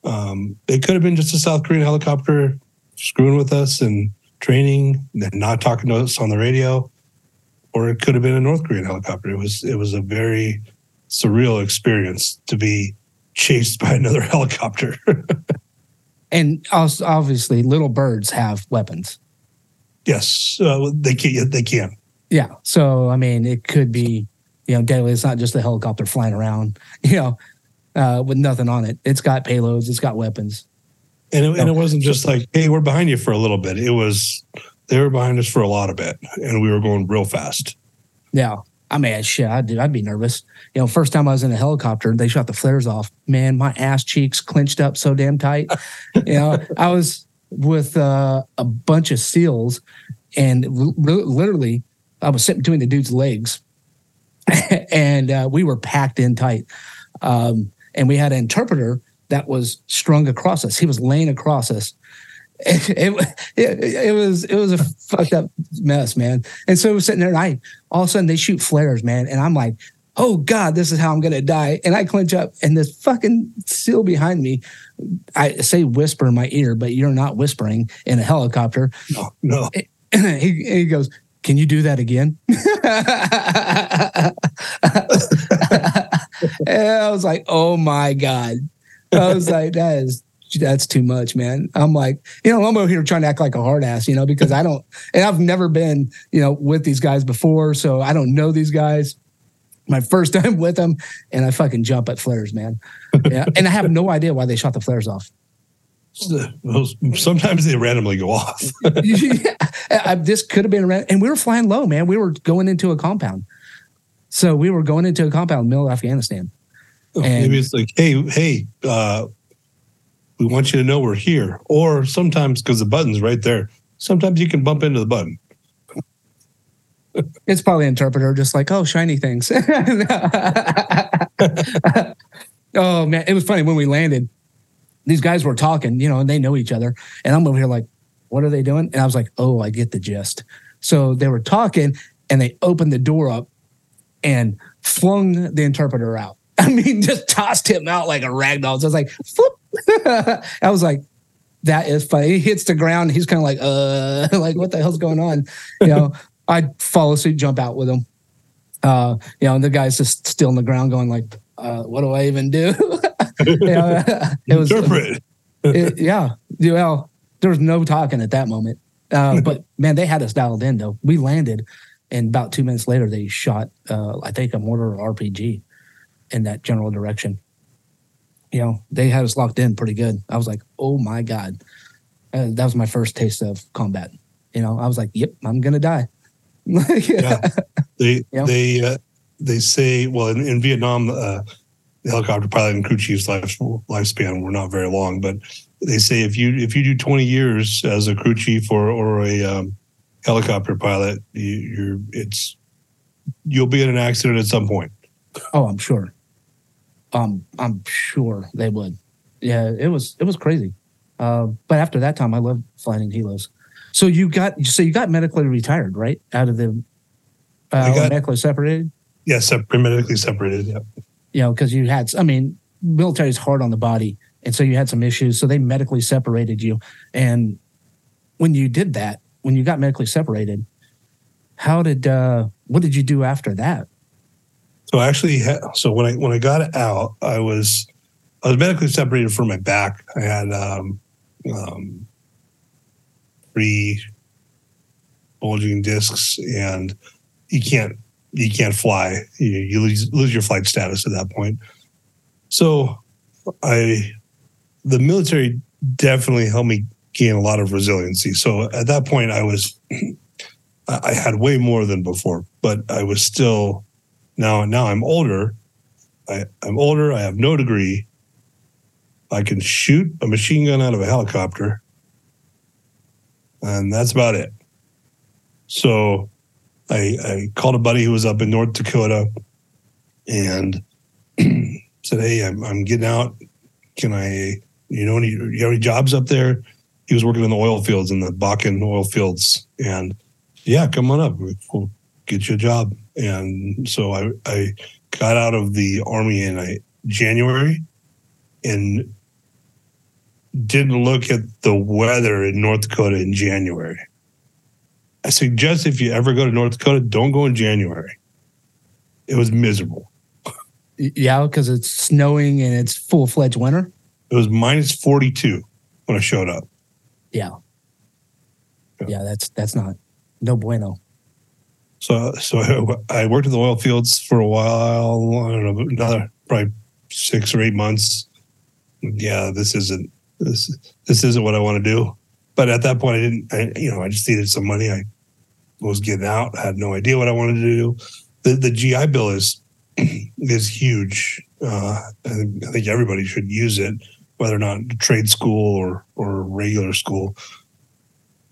Um, it could have been just a South Korean helicopter screwing with us and training and not talking to us on the radio, or it could have been a North Korean helicopter. It was it was a very surreal experience to be chased by another helicopter. And also, obviously, little birds have weapons. yes, uh, they can. They can. Yeah. So, I mean, it could be, you know, deadly. It's not just a helicopter flying around. You know, uh, with nothing on it. It's got payloads. It's got weapons. And it, and it wasn't just like, hey, we're behind you for a little bit. It was they were behind us for a lot of bit, and we were going real fast. Yeah. I mean, shit, I'd, I'd be nervous. You know, first time I was in a helicopter, they shot the flares off. Man, my ass cheeks clenched up so damn tight. you know, I was with uh, a bunch of SEALs, and literally, I was sitting between the dude's legs, and uh, we were packed in tight. Um, and we had an interpreter that was strung across us. He was laying across us. It, it, it, was it was a fucked up mess, man. And so we're sitting there, and I all of a sudden they shoot flares, man, and I'm like, oh god, this is how I'm gonna die. And I clench up, and this fucking seal behind me, I say whisper in my ear, but you're not whispering in a helicopter. No, no. he, he goes, can you do that again? I was like, oh my God. I was like, that is that's too much, man. I'm like, you know, I'm over here trying to act like a hard ass, you know, because I don't, and I've never been, you know, with these guys before, so I don't know these guys. My first time with them, and I fucking jump at flares, man. Yeah, and I have no idea why they shot the flares off. Sometimes they randomly go off. yeah, this could have been, and we were flying low, man. We were going into a compound, so we were going into a compound in the middle of Afghanistan. Oh, and, maybe it's like, hey, hey, uh, we want you to know we're here. Or sometimes because the button's right there, sometimes you can bump into the button. it's probably interpreter, just like, oh, shiny things. oh man, it was funny when we landed these guys were talking, you know, and they know each other. And I'm over here like, what are they doing? And I was like, oh, I get the gist. So they were talking and they opened the door up and flung the interpreter out. I mean, just tossed him out like a rag doll. So I was like, I was like, that is funny. He hits the ground. He's kind of like, uh, like what the hell's going on? You know, I follow suit, jump out with him. Uh, you know, and the guy's just still on the ground going like, uh, what do I even do? yeah, it was interpret. it, yeah, well, there was no talking at that moment. Uh, but man, they had us dialed in though. We landed, and about two minutes later, they shot, uh, I think, a mortar or RPG in that general direction. You know, they had us locked in pretty good. I was like, oh my god, uh, that was my first taste of combat. You know, I was like, yep, I'm gonna die. yeah. yeah. They you know? they uh, they say well in, in Vietnam uh, the helicopter pilot and crew chief's life, lifespan were not very long, but they say if you if you do 20 years as a crew chief or or a um, helicopter pilot, you, are it's you'll be in an accident at some point. Oh, I'm sure. Um, I'm sure they would. Yeah, it was it was crazy. Uh, but after that time, I loved flying in helos. So you got so you got medically retired, right? Out of the uh, got, medically separated. Yes, yeah, medically separated. Yeah you know, because you had, I mean, military is hard on the body. And so you had some issues. So they medically separated you. And when you did that, when you got medically separated, how did, uh, what did you do after that? So actually, so when I, when I got out, I was, I was medically separated from my back. I had, um, um, three bulging discs and you can't you can't fly. You, you lose, lose your flight status at that point. So I, the military definitely helped me gain a lot of resiliency. So at that point, I was, I had way more than before, but I was still now. Now I'm older. I, I'm older. I have no degree. I can shoot a machine gun out of a helicopter, and that's about it. So I, I called a buddy who was up in North Dakota and said, Hey, I'm, I'm getting out. Can I, you know, any, you have any jobs up there? He was working in the oil fields in the Bakken oil fields. And yeah, come on up. We'll get you a job. And so I, I got out of the army in I, January and didn't look at the weather in North Dakota in January. I suggest if you ever go to North Dakota, don't go in January. It was miserable. Yeah, because it's snowing and it's full fledged winter. It was minus 42 when I showed up. Yeah. yeah. Yeah, that's that's not no bueno. So so I worked in the oil fields for a while. I don't know, another probably six or eight months. Yeah, this isn't this this isn't what I want to do. But at that point, I didn't. I, you know, I just needed some money. I was getting out. I had no idea what I wanted to do. The the GI Bill is is huge. Uh, I, think, I think everybody should use it, whether or not trade school or or regular school.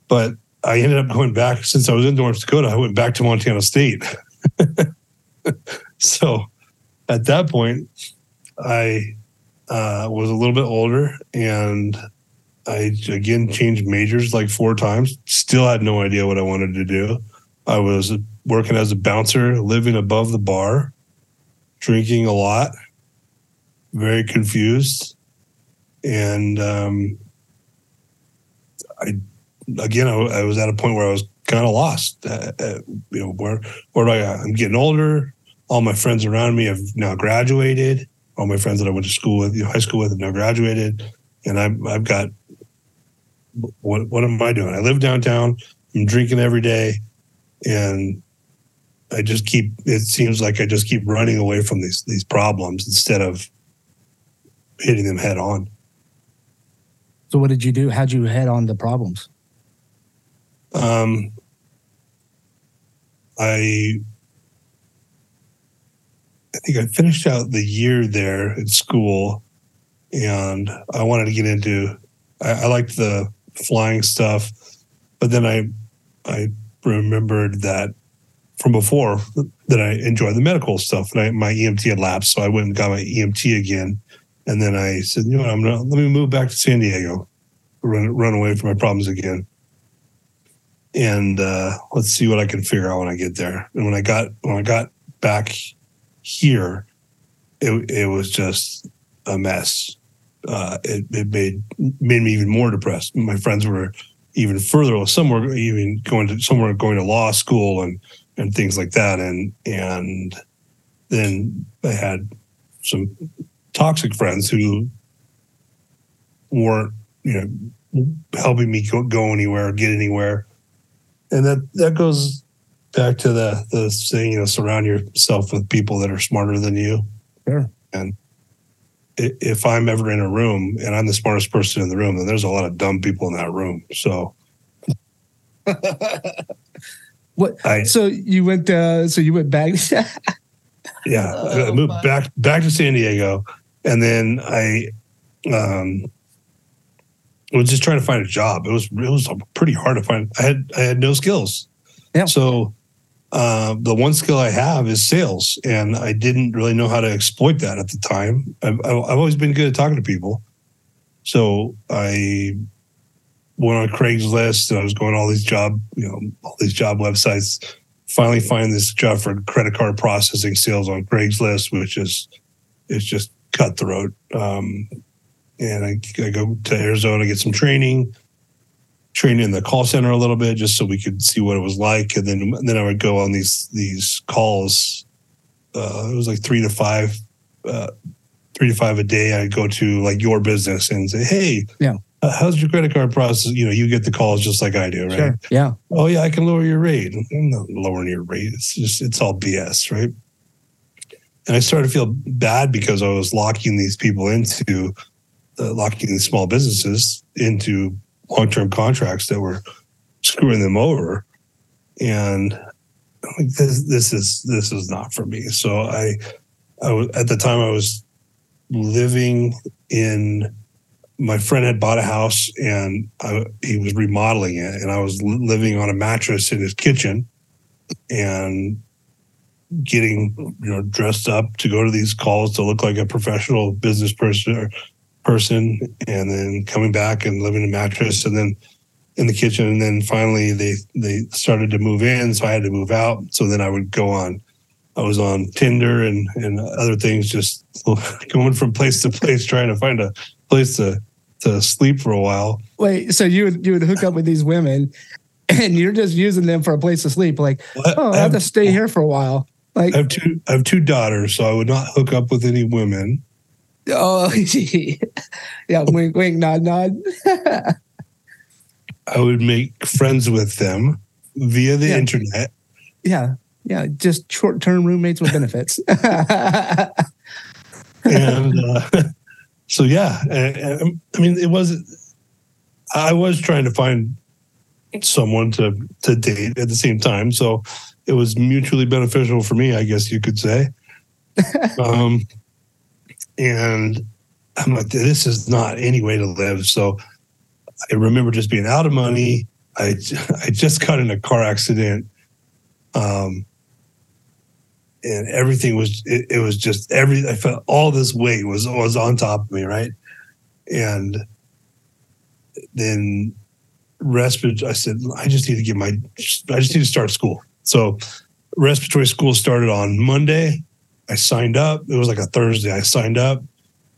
But I ended up going back since I was in North Dakota. I went back to Montana State. so at that point, I uh, was a little bit older and I again changed majors like four times. Still had no idea what I wanted to do. I was working as a bouncer, living above the bar, drinking a lot, very confused, and um, I again I, I, was at a point where I was kind of lost. Uh, uh, you know where where do I? I'm getting older. All my friends around me have now graduated. All my friends that I went to school with, you know, high school with, have now graduated, and I've I've got what what am I doing? I live downtown. I'm drinking every day, and I just keep. It seems like I just keep running away from these these problems instead of hitting them head on. So, what did you do? How'd you head on the problems? Um, I I think I finished out the year there at school, and I wanted to get into. I, I liked the flying stuff. But then I I remembered that from before that I enjoy the medical stuff, and I, my EMT had lapsed, so I went and got my EMT again. And then I said, you know, what, I'm gonna let me move back to San Diego, run run away from my problems again, and uh, let's see what I can figure out when I get there. And when I got when I got back here, it it was just a mess uh, it, it made made me even more depressed. My friends were even further. Some were even going to some were going to law school and and things like that. And and then I had some toxic friends who weren't you know helping me go, go anywhere, get anywhere. And that that goes back to the the saying, you know, surround yourself with people that are smarter than you. Sure. And if I'm ever in a room and I'm the smartest person in the room, then there's a lot of dumb people in that room. So, what? I, so you went. Uh, so you went back. yeah, oh, I moved my. back back to San Diego, and then I um, was just trying to find a job. It was it was pretty hard to find. I had I had no skills. Yeah. So uh, the one skill I have is sales, and I didn't really know how to exploit that at the time. I've, I've always been good at talking to people, so I went on Craigslist and I was going all these job, you know, all these job websites. Finally, find this job for credit card processing sales on Craigslist, which is it's just cutthroat. Um, and I, I go to Arizona, get some training trained in the call center a little bit just so we could see what it was like, and then then I would go on these these calls. Uh, it was like three to five, uh, three to five a day. I'd go to like your business and say, "Hey, yeah." Uh, how's your credit card process? You know, you get the calls just like I do, right? Sure. Yeah. Oh yeah, I can lower your rate. I'm not lowering your rate. It's just it's all BS, right? And I started to feel bad because I was locking these people into uh, locking small businesses into long term contracts that were screwing them over. And like, this, this is this is not for me. So I, I at the time I was living in. My friend had bought a house and I, he was remodeling it, and I was living on a mattress in his kitchen, and getting you know dressed up to go to these calls to look like a professional business person or person and then coming back and living in a mattress and then in the kitchen. And then finally they they started to move in so i had to move out. So then i would go on i was on tinder and and other things just going from place to place trying to find a place to to sleep for a while. Wait so you would you would hook up with these women and you're just using them for a place to sleep like oh i have, have to stay here for a while. Like i have two i have two daughters so i would not hook up with any women Oh, yeah, wink, wink, nod, nod. I would make friends with them via the yeah. internet. Yeah, yeah, just short-term roommates with benefits. and uh, so yeah, I, I mean, it wasn't. I was trying to find someone to to date at the same time, so it was mutually beneficial for me, I guess you could say. um, and I'm like, this is not any way to live. So I remember just being out of money. I I just got in a car accident. Um, and everything was it, it, was just every I felt all this weight was was on top of me, right? And then respiratory I said, I just need to get my I just need to start school. So respiratory school started on Monday. I signed up. It was like a Thursday. I signed up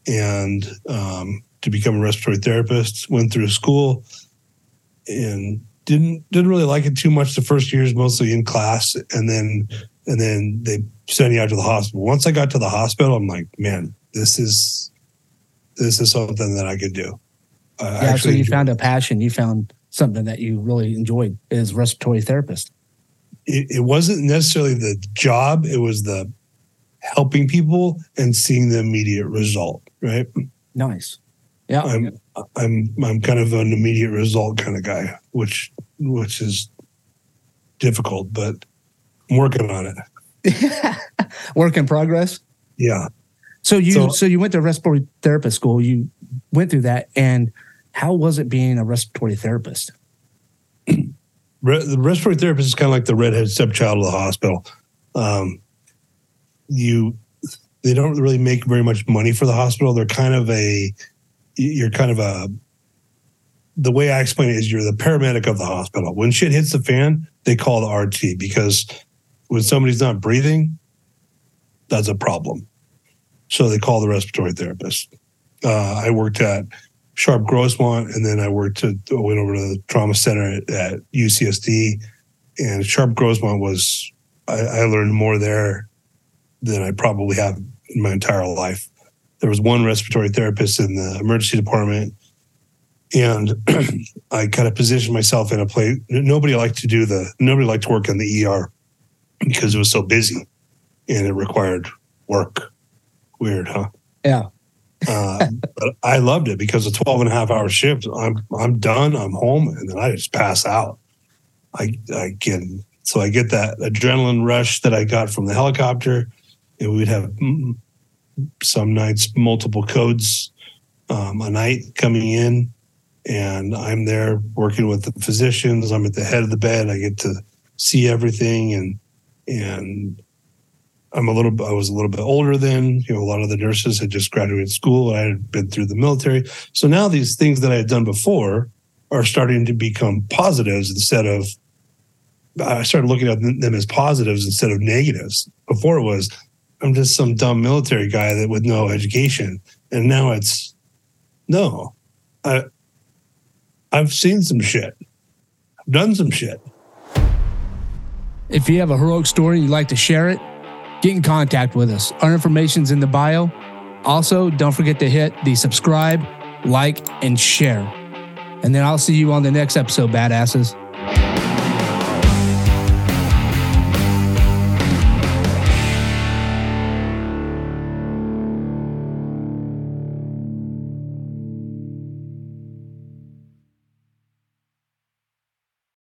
and um, to become a respiratory therapist. Went through school and didn't didn't really like it too much the first years, mostly in class, and then and then they sent you out to the hospital. Once I got to the hospital, I'm like, man, this is this is something that I could do. I yeah, so you found a passion. You found something that you really enjoyed as respiratory therapist. It, it wasn't necessarily the job; it was the helping people and seeing the immediate result. Right? Nice. Yeah, I'm I'm I'm kind of an immediate result kind of guy, which which is difficult, but I'm working on it. Work in progress. Yeah. So you so, so you went to respiratory therapist school. You went through that, and how was it being a respiratory therapist? the respiratory therapist is kind of like the redhead stepchild of the hospital. Um, you, they don't really make very much money for the hospital. They're kind of a, you're kind of a. The way I explain it is, you're the paramedic of the hospital. When shit hits the fan, they call the RT because when somebody's not breathing, that's a problem. So they call the respiratory therapist. Uh, I worked at Sharp Grossmont, and then I worked to went over to the trauma center at, at UCSD. And Sharp Grossmont was I, I learned more there than I probably have in my entire life. There was one respiratory therapist in the emergency department, and I kind of positioned myself in a place. Nobody liked to do the. Nobody liked to work in the ER because it was so busy and it required work. Weird, huh? Yeah. uh, but I loved it because a 12 and a half hour shift, I'm I'm done, I'm home, and then I just pass out. I I get so I get that adrenaline rush that I got from the helicopter, we'd have mm, some nights multiple codes um, a night coming in, and I'm there working with the physicians. I'm at the head of the bed. I get to see everything and and I'm a little I was a little bit older then. You know, a lot of the nurses had just graduated school. I had been through the military. So now these things that I had done before are starting to become positives instead of I started looking at them as positives instead of negatives. Before it was I'm just some dumb military guy that with no education. And now it's no. I I've seen some shit. I've done some shit. If you have a heroic story you'd like to share it, get in contact with us. Our information's in the bio. Also, don't forget to hit the subscribe, like, and share. And then I'll see you on the next episode, badasses.